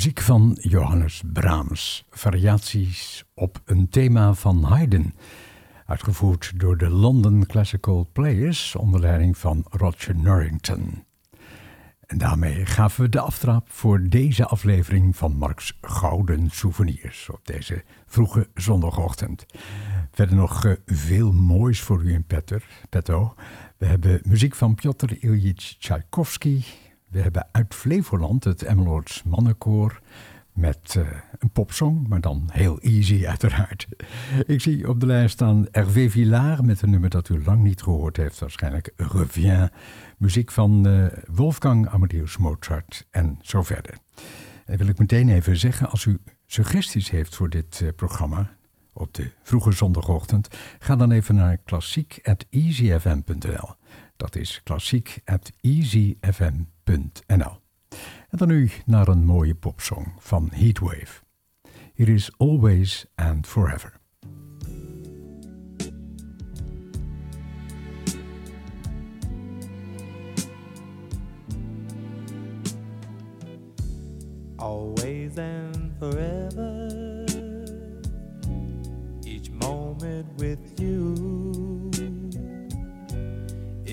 Muziek van Johannes Brahms, variaties op een thema van Haydn, uitgevoerd door de London Classical Players onder leiding van Roger Norrington. En daarmee gaven we de aftrap voor deze aflevering van Marks Gouden Souvenirs op deze vroege zondagochtend. Verder nog eh, veel moois voor u in Petter, petto. We hebben muziek van Piotr Ilyich Tchaikovsky, we hebben uit Flevoland het Emmeloords Mannenkoor met uh, een popsong, maar dan heel easy uiteraard. Ik zie op de lijst staan Hervé Villard met een nummer dat u lang niet gehoord heeft, waarschijnlijk Revient. Muziek van uh, Wolfgang Amadeus Mozart en zo verder. En wil ik meteen even zeggen, als u suggesties heeft voor dit uh, programma op de vroege zondagochtend, ga dan even naar klassiek.easyfm.nl. Dat is klassiek.easyfm.nl en dan nu naar een mooie popsong van Heatwave. It is always and forever. Always and forever. Each moment with you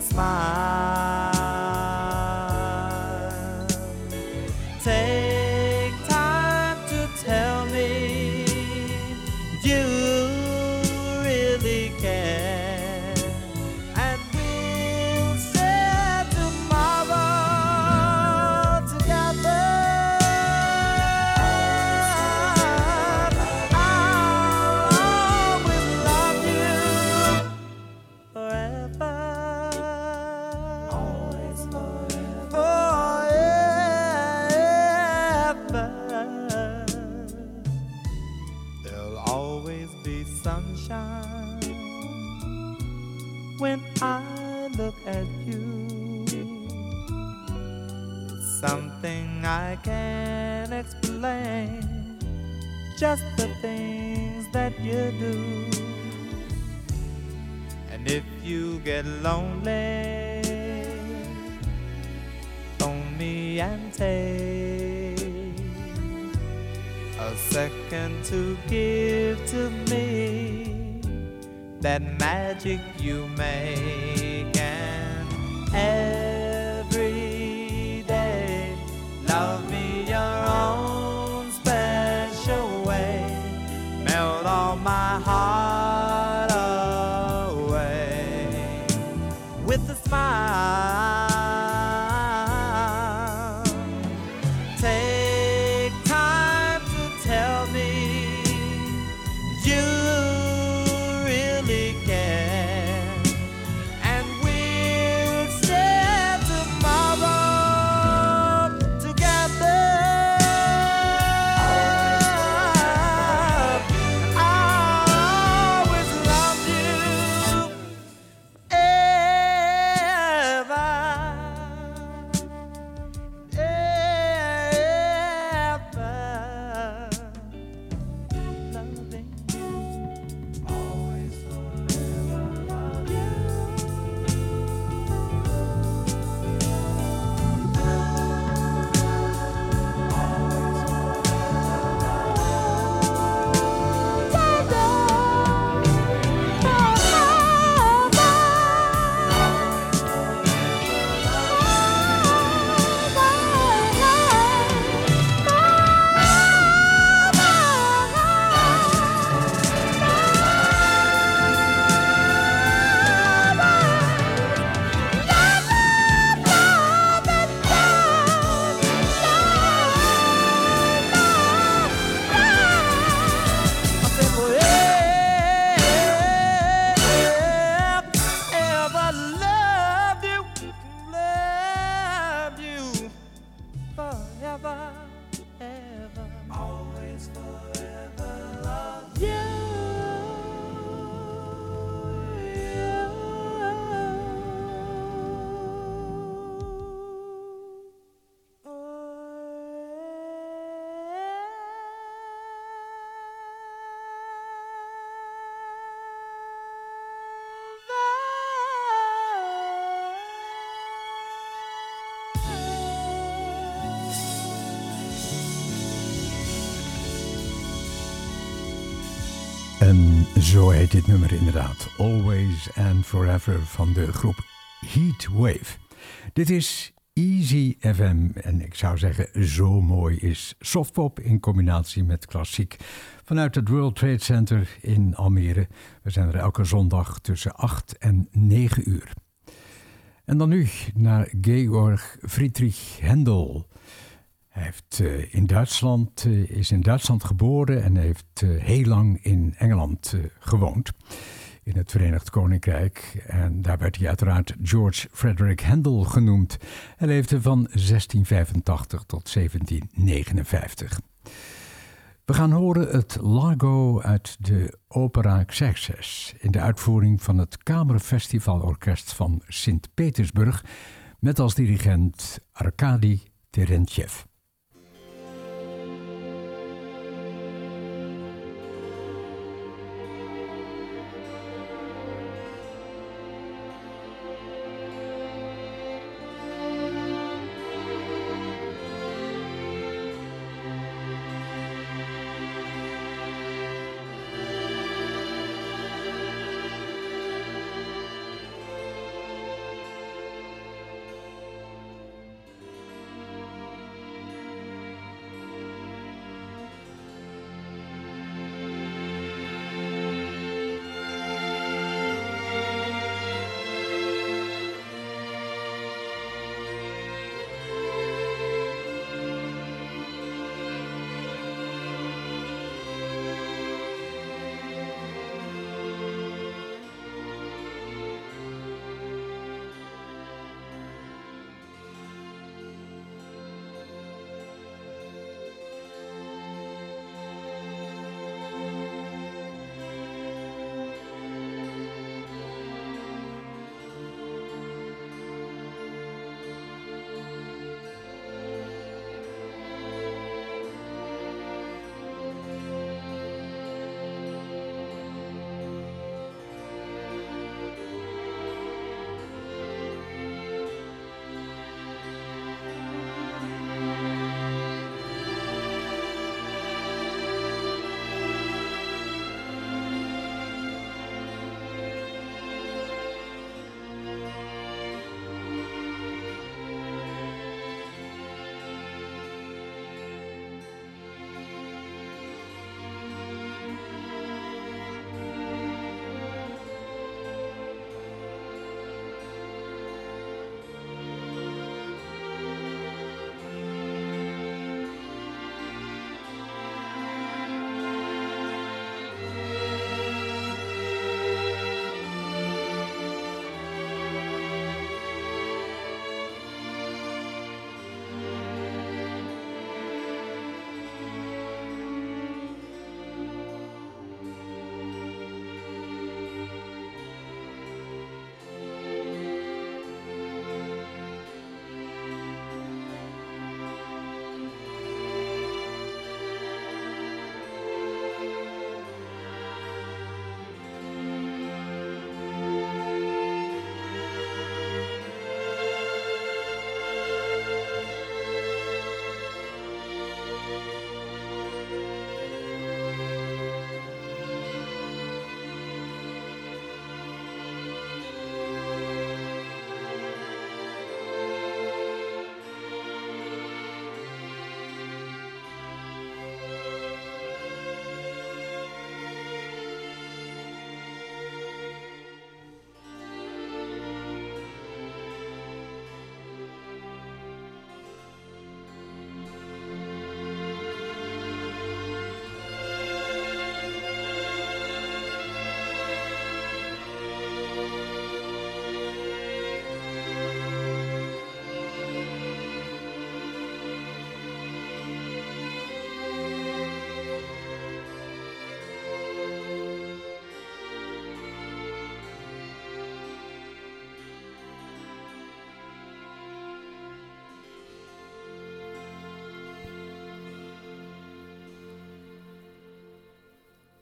smile. Things that you do. And if you get lonely, phone me and take a second to give to me that magic you make and zo heet dit nummer inderdaad. Always and Forever van de groep Heatwave. Dit is Easy FM en ik zou zeggen zo mooi is softpop in combinatie met klassiek. Vanuit het World Trade Center in Almere. We zijn er elke zondag tussen 8 en 9 uur. En dan nu naar Georg Friedrich Händel. Hij heeft, eh, in Duitsland, eh, is in Duitsland geboren en heeft eh, heel lang in Engeland gewoond. In het Verenigd Koninkrijk. En daar werd hij uiteraard George Frederick Handel genoemd. Hij leefde van 1685 tot 1759. We gaan horen het Largo uit de opera Xerxes in de uitvoering van het Kamerfestivalorkest van Sint-Petersburg met als dirigent Arkadi Terentjev.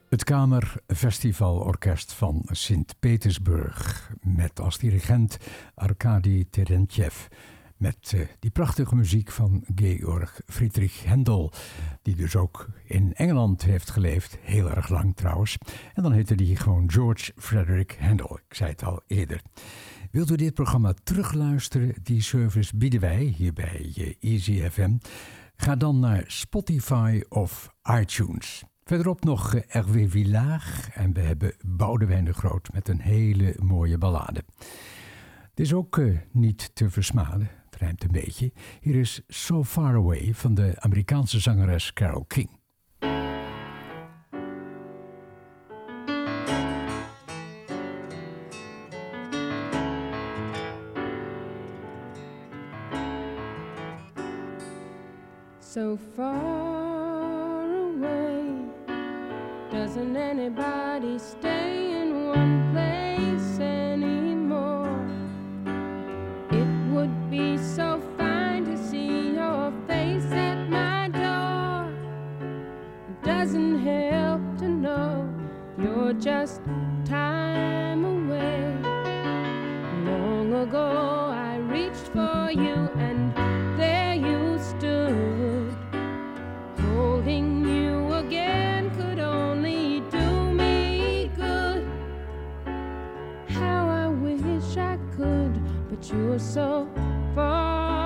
Het Kamerfestivalorkest van Sint-Petersburg met als dirigent Arkady Terentjev. Met uh, die prachtige muziek van Georg Friedrich Händel, die dus ook in Engeland heeft geleefd, heel erg lang trouwens. En dan heette die gewoon George Frederick Handel, ik zei het al eerder. Wilt u dit programma terugluisteren? Die service bieden wij hier bij Easy FM. Ga dan naar Spotify of iTunes. Verderop nog eh, R.W. Village en we hebben Boudewijn de Groot met een hele mooie ballade. Het is ook uh, niet te versmaden, het rijmt een beetje. Hier is So Far Away van de Amerikaanse zangeres Carole King. So far so far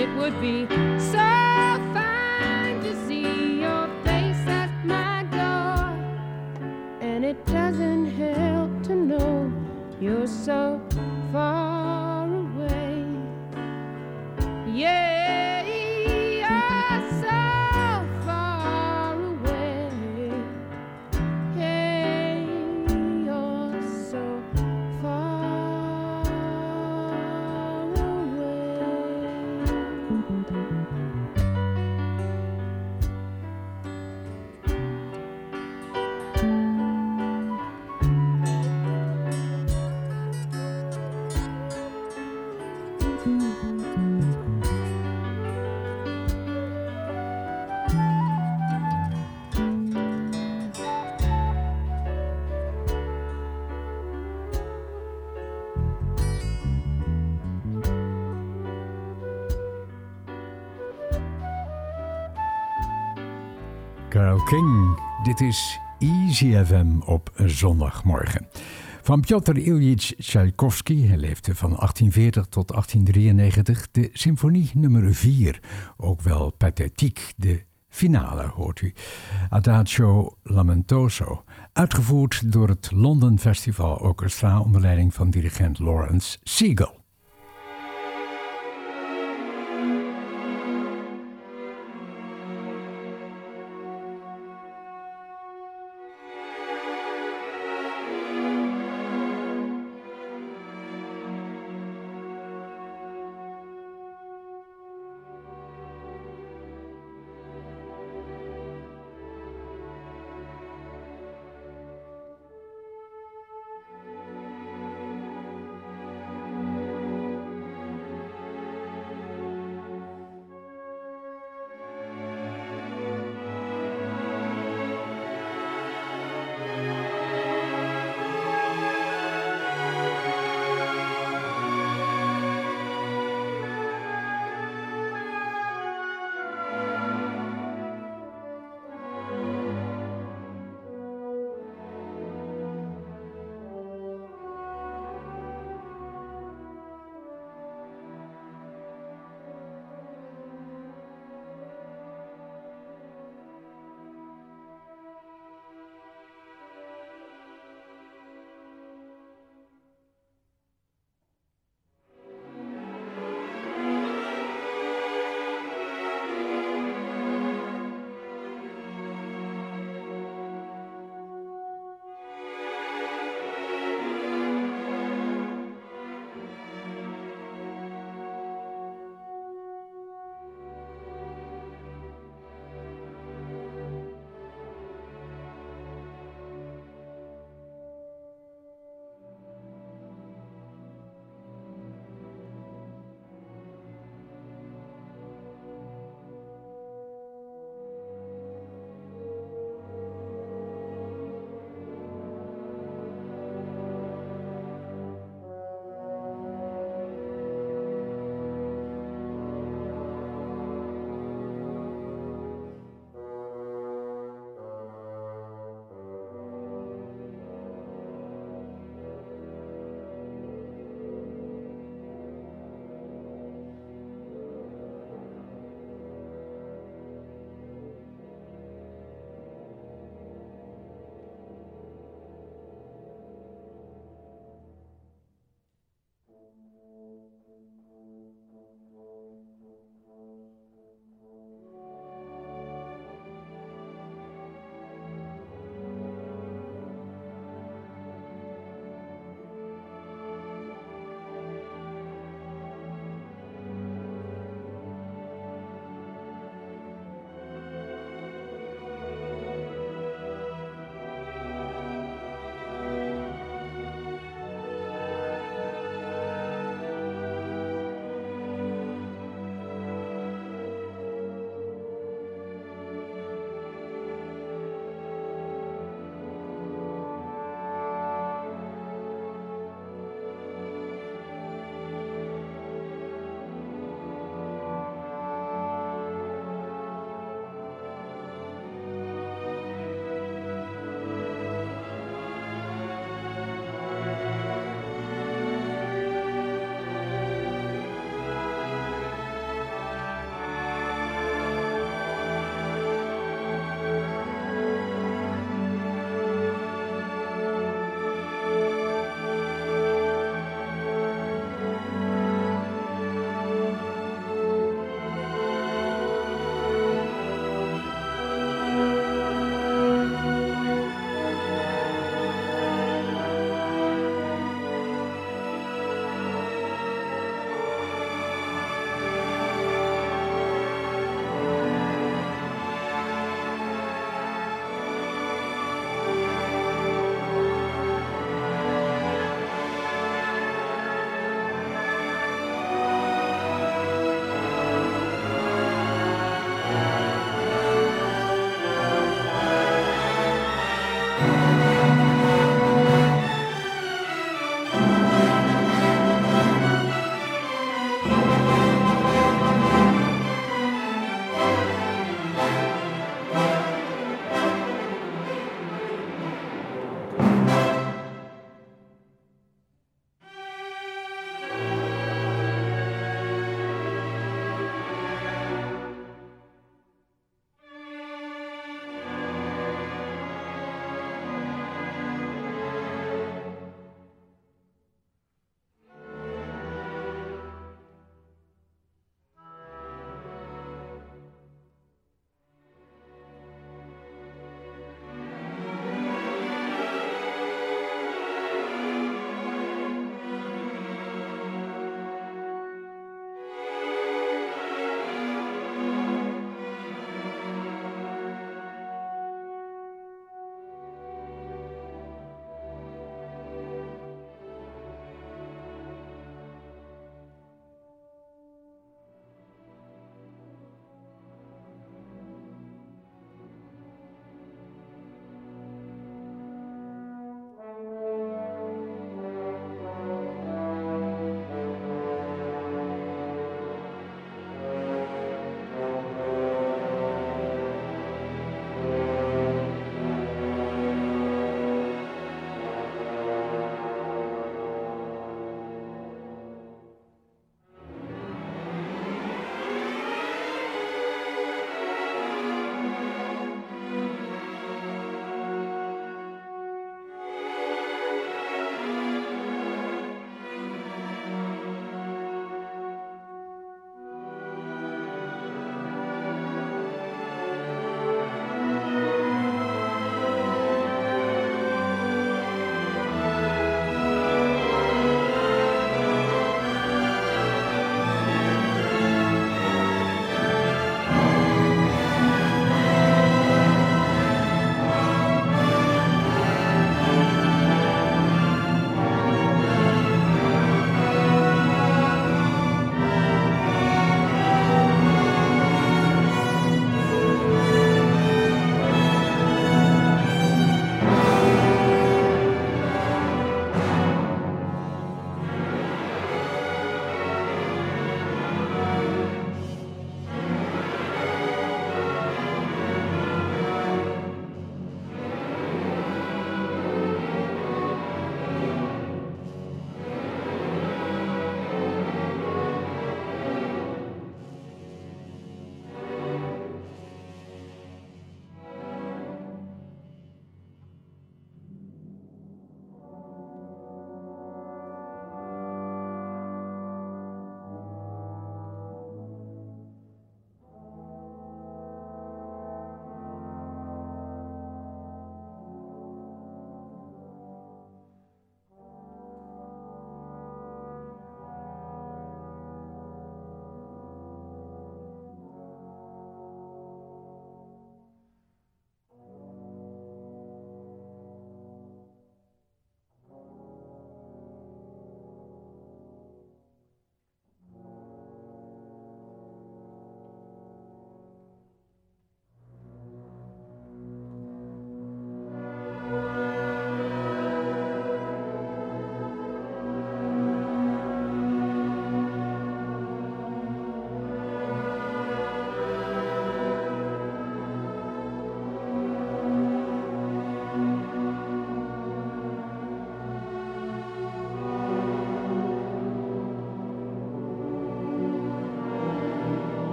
It would be so fine to see your face at my door. And it doesn't help to know you're so dit is Easy FM op zondagmorgen. Van Piotr Ilyich Tchaikovsky, hij leefde van 1840 tot 1893, de symfonie nummer 4, ook wel pathetiek, de finale hoort u. Adagio Lamentoso, uitgevoerd door het London Festival Orchestra onder leiding van dirigent Lawrence Siegel.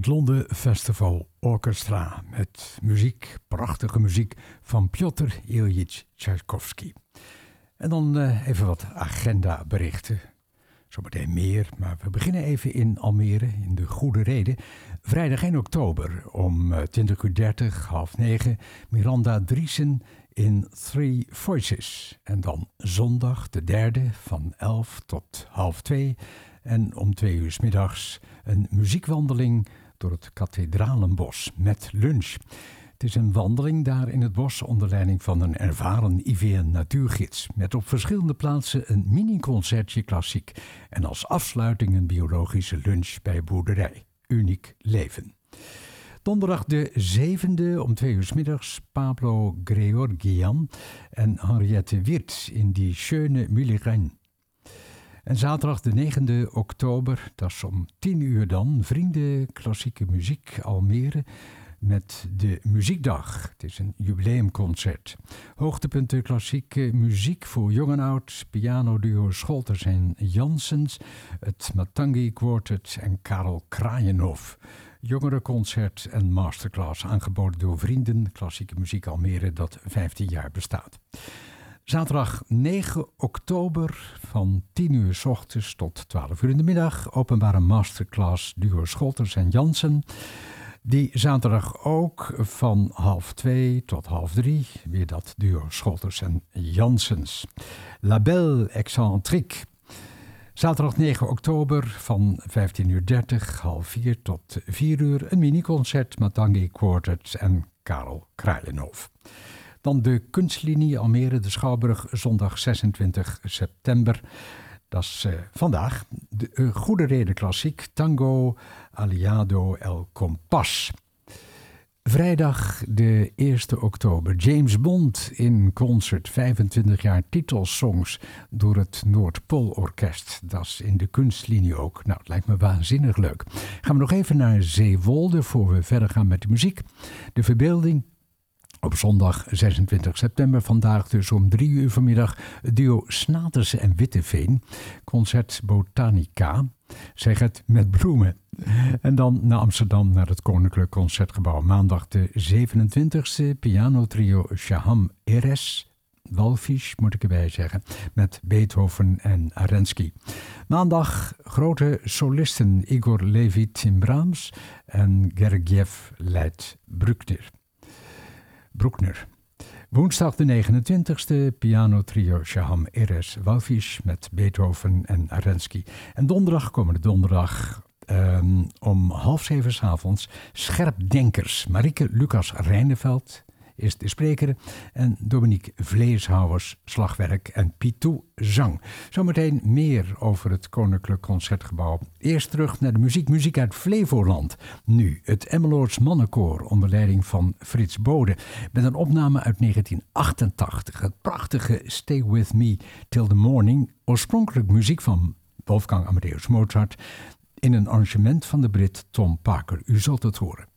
Het Londen Festival Orchestra met muziek, prachtige muziek van Piotr Ilyich Tchaikovsky. En dan uh, even wat agendaberichten. Zometeen meer, maar we beginnen even in Almere, in de Goede Reden. Vrijdag 1 oktober om 20.30 uur 30, half 9, Miranda Driesen in Three Voices. En dan zondag de derde van 11 tot half 2 en om 2 uur s middags een muziekwandeling door het Kathedralenbos met lunch. Het is een wandeling daar in het bos onder leiding van een ervaren IVN-natuurgids. Met op verschillende plaatsen een mini-concertje klassiek. En als afsluiting een biologische lunch bij boerderij. Uniek leven. Donderdag de 7e om twee uur middags Pablo Georgian en Henriette Wirt in die Schöne Mulligen. En zaterdag de 9e oktober, dat is om 10 uur dan, Vrienden Klassieke Muziek Almere met de Muziekdag. Het is een jubileumconcert. Hoogtepunten klassieke muziek voor jong en oud, pianoduo Scholters en Jansens, het Matangi Quartet en Karel Kraaienhof. Jongerenconcert en masterclass aangeboden door Vrienden Klassieke Muziek Almere dat 15 jaar bestaat. Zaterdag 9 oktober van 10 uur s ochtends tot 12 uur in de middag. Openbare masterclass duo Scholters en Jansen. Die zaterdag ook van half 2 tot half 3. Weer dat duo Scholters en Jansens. La Belle Excentrique. Zaterdag 9 oktober van 15.30 uur 30, half 4 tot 4 uur. Een miniconcert met Tangi Quartet en Karel Kraaienhof. Dan de kunstlinie Almere, de Schouwburg, zondag 26 september. Dat is uh, vandaag de uh, Goede Reden Klassiek, Tango Aliado El Compas. Vrijdag de 1 oktober. James Bond in concert. 25 jaar titelsongs door het Noordpoolorkest. Dat is in de kunstlinie ook. Nou, het lijkt me waanzinnig leuk. Gaan we nog even naar Zeewolde voor we verder gaan met de muziek. De verbeelding op zondag 26 september, vandaag dus om drie uur vanmiddag, duo Snaters en Witteveen, concert Botanica, zeg het met bloemen. En dan naar Amsterdam, naar het Koninklijk Concertgebouw. Maandag de 27e, pianotrio Shaham Eres, Walfisch moet ik erbij zeggen, met Beethoven en Arensky. Maandag grote solisten Igor Levit in Brahms en Gergiev Leit Bruckner. Broekner. Woensdag de 29e pianotrio Shaham Eres Walfisch met Beethoven en Arensky. En donderdag, komende donderdag, um, om half zeven s avonds, Scherpdenkers. Marike Lucas Rijneveld, is de spreker. En Dominique Vleeshouwers, slagwerk en Pitou zang. Zometeen meer over het Koninklijk Concertgebouw. Eerst terug naar de muziek. Muziek uit Flevoland. Nu het Emmeloords Mannenkoor onder leiding van Frits Bode. Met een opname uit 1988. Het prachtige Stay With Me Till The Morning. Oorspronkelijk muziek van Wolfgang Amadeus Mozart. In een arrangement van de Brit Tom Parker. U zult het horen.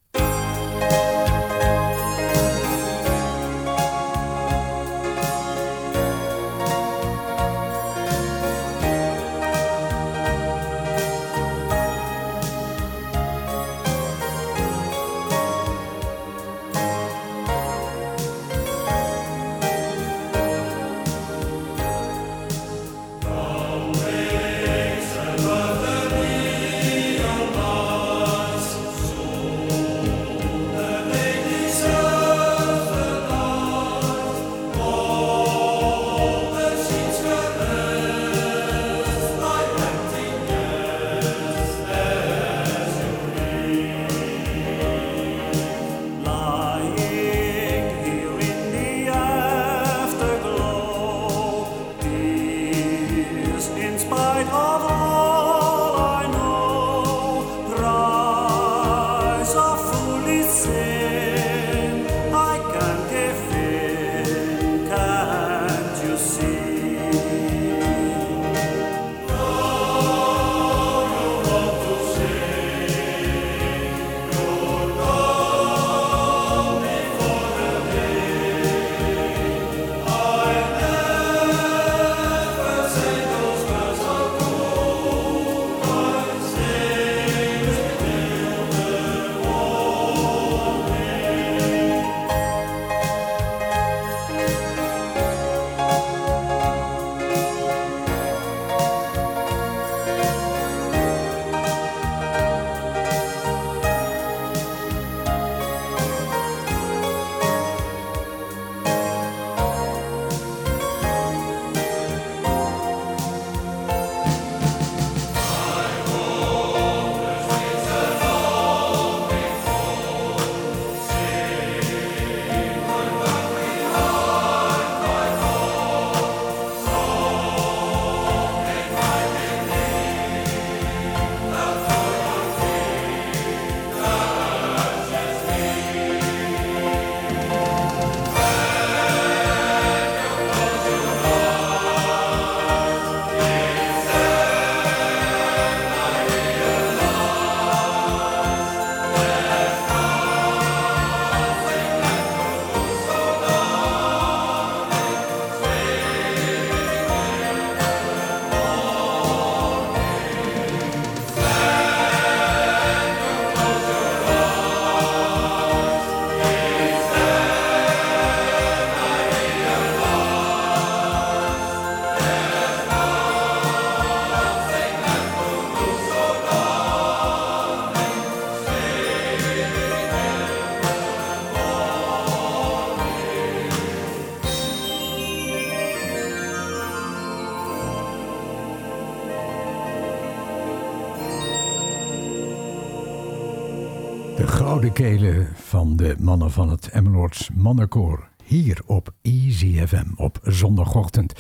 Van het Emmeloords Mannenkoor. Hier op Easy FM op zondagochtend.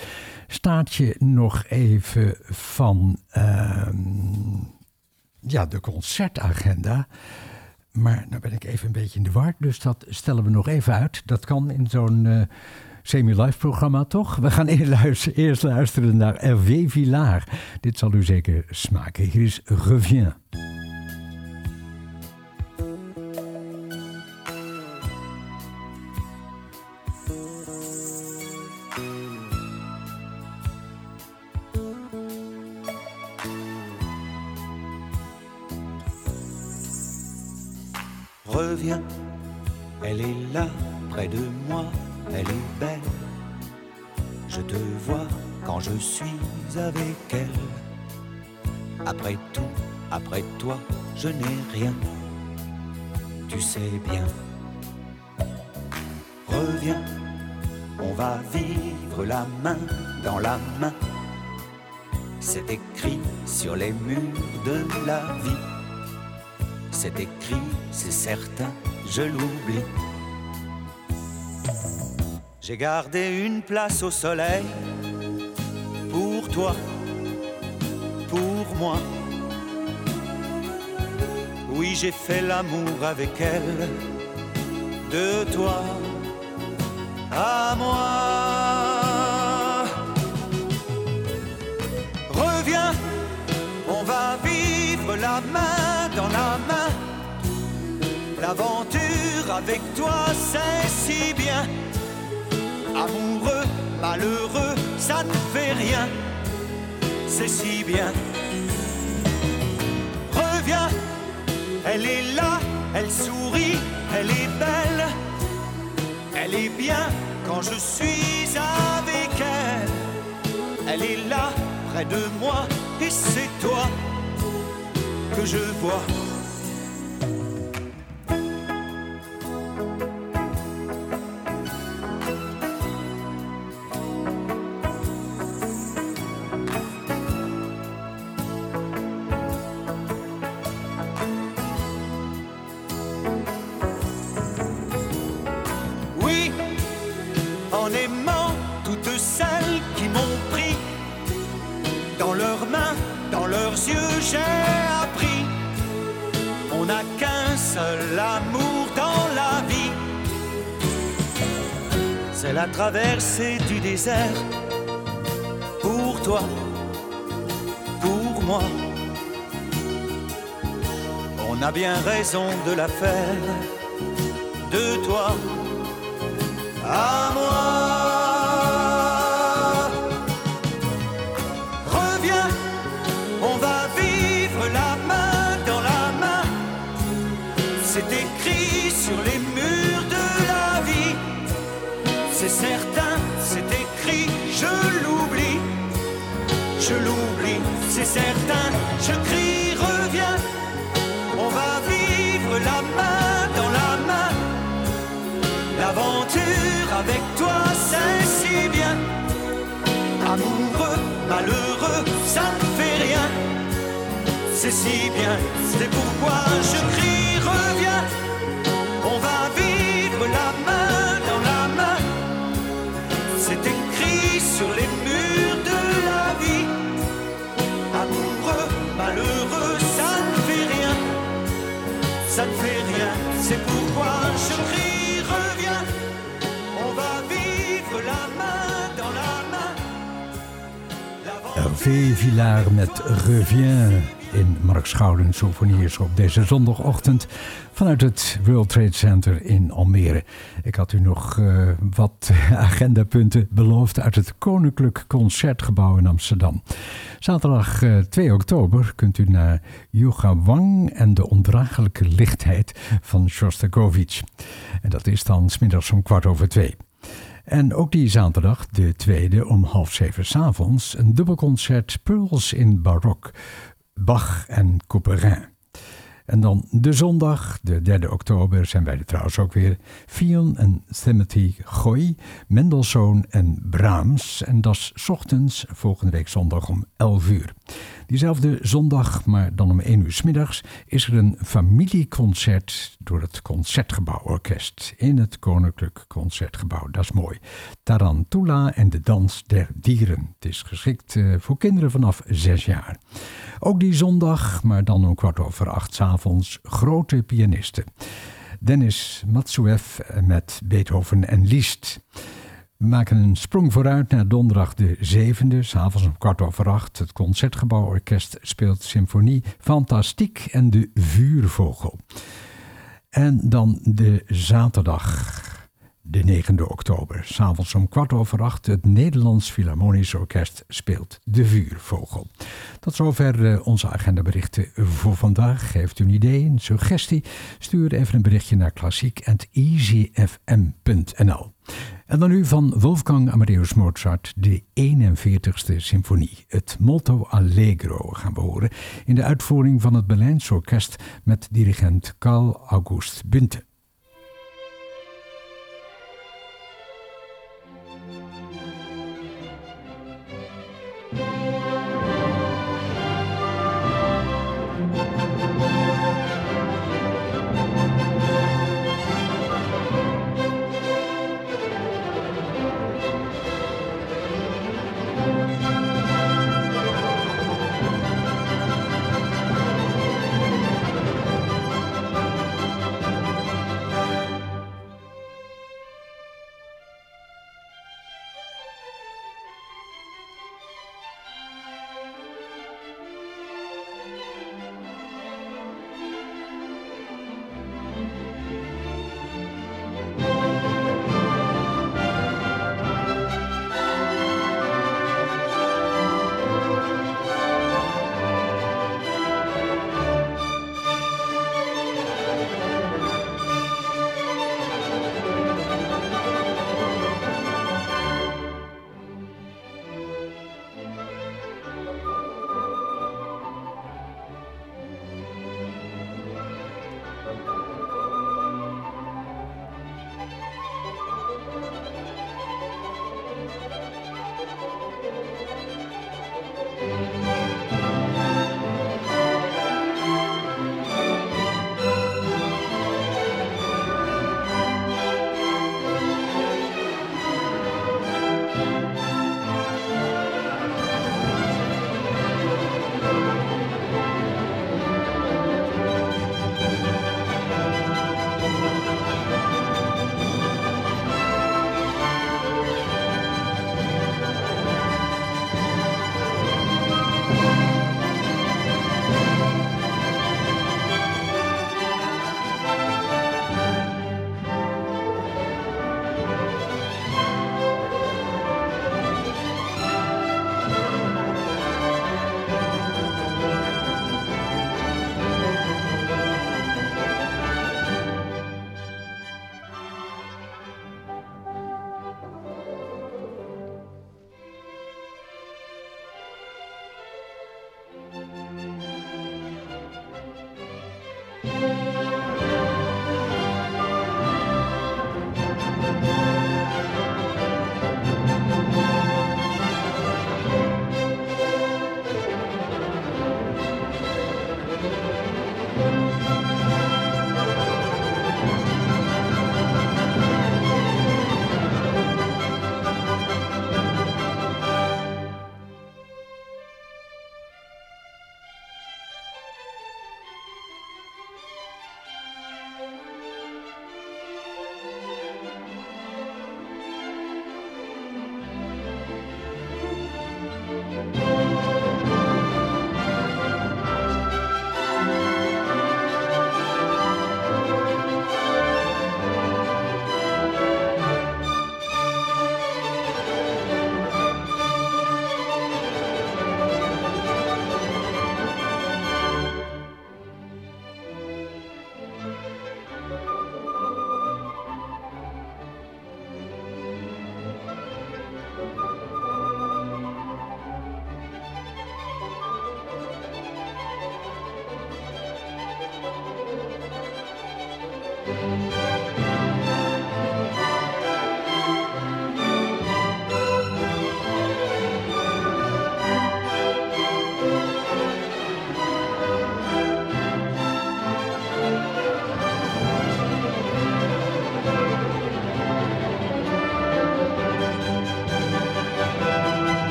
Staat je nog even van ehm, ja, de concertagenda. Maar nou ben ik even een beetje in de war, dus dat stellen we nog even uit. Dat kan in zo'n uh, semi-live programma, toch? We gaan eerst luisteren, naar Hervé Villard. Dit zal u zeker smaken. Hier is Elle est là, près de moi, elle est belle. Je te vois quand je suis avec elle. Après tout, après toi, je n'ai rien. Tu sais bien. Reviens, on va vivre la main dans la main. C'est écrit sur les murs de la vie. C'est écrit, c'est certain je l'oublie. J'ai gardé une place au soleil pour toi, pour moi. Oui, j'ai fait l'amour avec elle, de toi à moi. L'aventure avec toi, c'est si bien. Amoureux, malheureux, ça ne fait rien. C'est si bien. Reviens, elle est là, elle sourit, elle est belle. Elle est bien quand je suis avec elle. Elle est là, près de moi, et c'est toi que je vois. Traversée du désert. Pour toi, pour moi. On a bien raison de la faire. De toi à moi. Reviens, on va vivre la main dans la main. C'est écrit sur les c'est certain, c'est écrit, je l'oublie, je l'oublie, c'est certain, je crie, reviens, on va vivre la main dans la main, l'aventure avec toi, c'est si bien, amoureux, malheureux, ça ne fait rien, c'est si bien, c'est pourquoi je crie, Hervé Villard met Revient in Mark Schouden Souvenirs op deze zondagochtend vanuit het World Trade Center in Almere. Ik had u nog uh, wat agendapunten beloofd uit het Koninklijk Concertgebouw in Amsterdam. Zaterdag uh, eh, 2 oktober kunt u naar Yoga Wang en de ondraaglijke lichtheid van Shostakovich. En dat is dan smiddags om kwart over twee. En ook die zaterdag, de tweede, om half zeven s'avonds, een dubbelconcert Pearls in Barok, Bach en Couperin. En dan de zondag, de 3 oktober, zijn wij er trouwens ook weer. Fion en Timothy Goy, Mendelssohn en Brahms. En dat is ochtends, volgende week zondag om 11 uur. Diezelfde zondag, maar dan om 1 uur s middags, is er een familieconcert door het Concertgebouworkest in het Koninklijk Concertgebouw. Dat is mooi. Tarantula en de Dans der Dieren. Het is geschikt eh, voor kinderen vanaf 6 jaar. Ook die zondag, maar dan om kwart over acht s avonds, grote pianisten. Dennis Matsuev met Beethoven en Liszt. We maken een sprong vooruit naar donderdag de 7e, s'avonds om kwart over acht. Het Concertgebouworkest speelt Symfonie Fantastiek en de Vuurvogel. En dan de zaterdag, de 9e oktober. S'avonds om kwart over acht. Het Nederlands Philharmonisch Orkest speelt De Vuurvogel. Tot zover eh, onze agendaberichten voor vandaag. Heeft u een idee, een suggestie? Stuur even een berichtje naar klassiek.easyfm.nl. En dan nu van Wolfgang Amadeus Mozart, de 41ste symfonie. Het Molto Allegro gaan we horen in de uitvoering van het Berlijns Orkest met dirigent Carl August Bunte.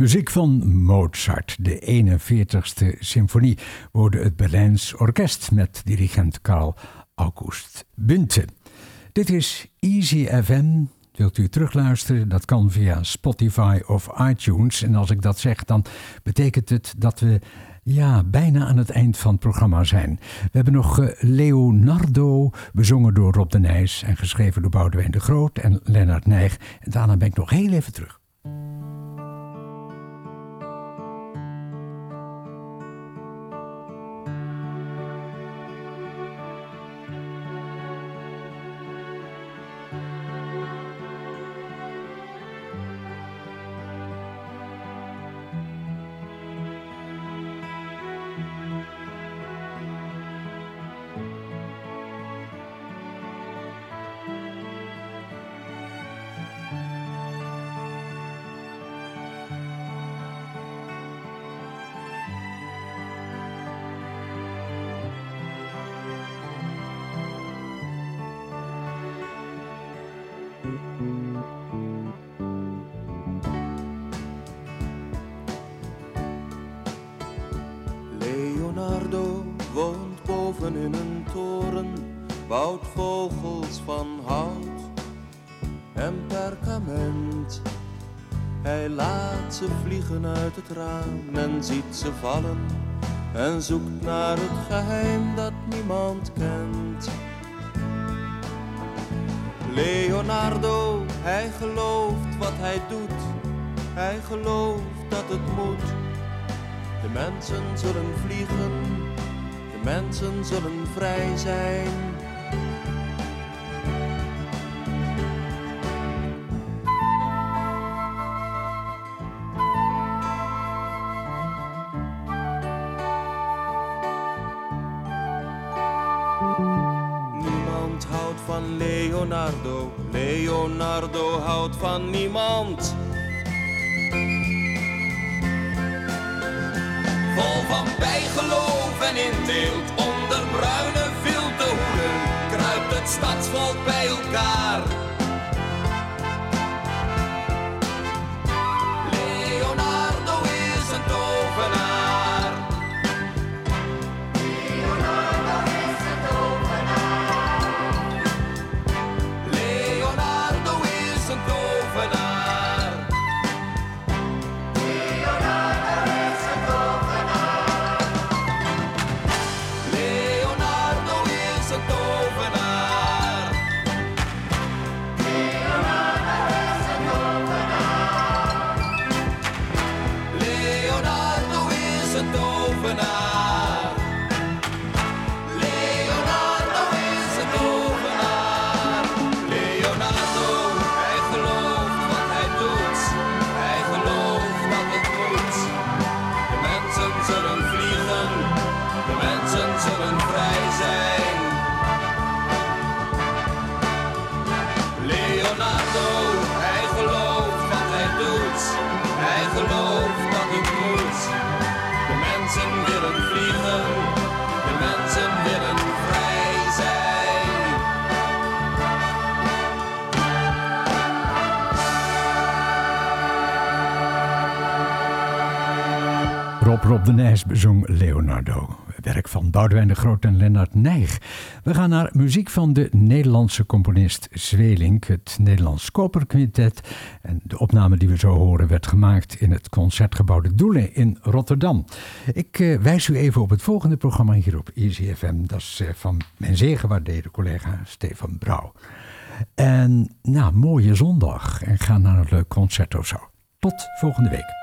Muziek van Mozart, de 41ste symfonie, hoorde het Berlijns orkest met dirigent Karl August Bunte. Dit is Easy FM. Wilt u terugluisteren? Dat kan via Spotify of iTunes. En als ik dat zeg, dan betekent het dat we ja, bijna aan het eind van het programma zijn. We hebben nog eh, Leonardo, bezongen door Rob de Nijs en geschreven door Boudewijn de Groot en Lennart Nijg. En daarna ben ik nog heel even terug. En perkament. Hij laat ze vliegen uit het raam en ziet ze vallen en zoekt naar het geheim dat niemand kent. Leonardo, hij gelooft wat hij doet, hij gelooft dat het moet. De mensen zullen vliegen, de mensen zullen vrij zijn. Leonardo houdt van niemand. De Nijs bezong Leonardo. Werk van Boudewijn de Groot en Lennart Nijg. We gaan naar muziek van de Nederlandse componist Zwelink, het Nederlands Koperquintet. En de opname die we zo horen werd gemaakt in het Concertgebouw De Doelen in Rotterdam. Ik eh, wijs u even op het volgende programma hier op Easy FM. Dat is eh, van mijn zeer gewaardeerde collega Stefan Brouw. En nou, mooie zondag en ga naar een leuk concert of zo. Tot volgende week.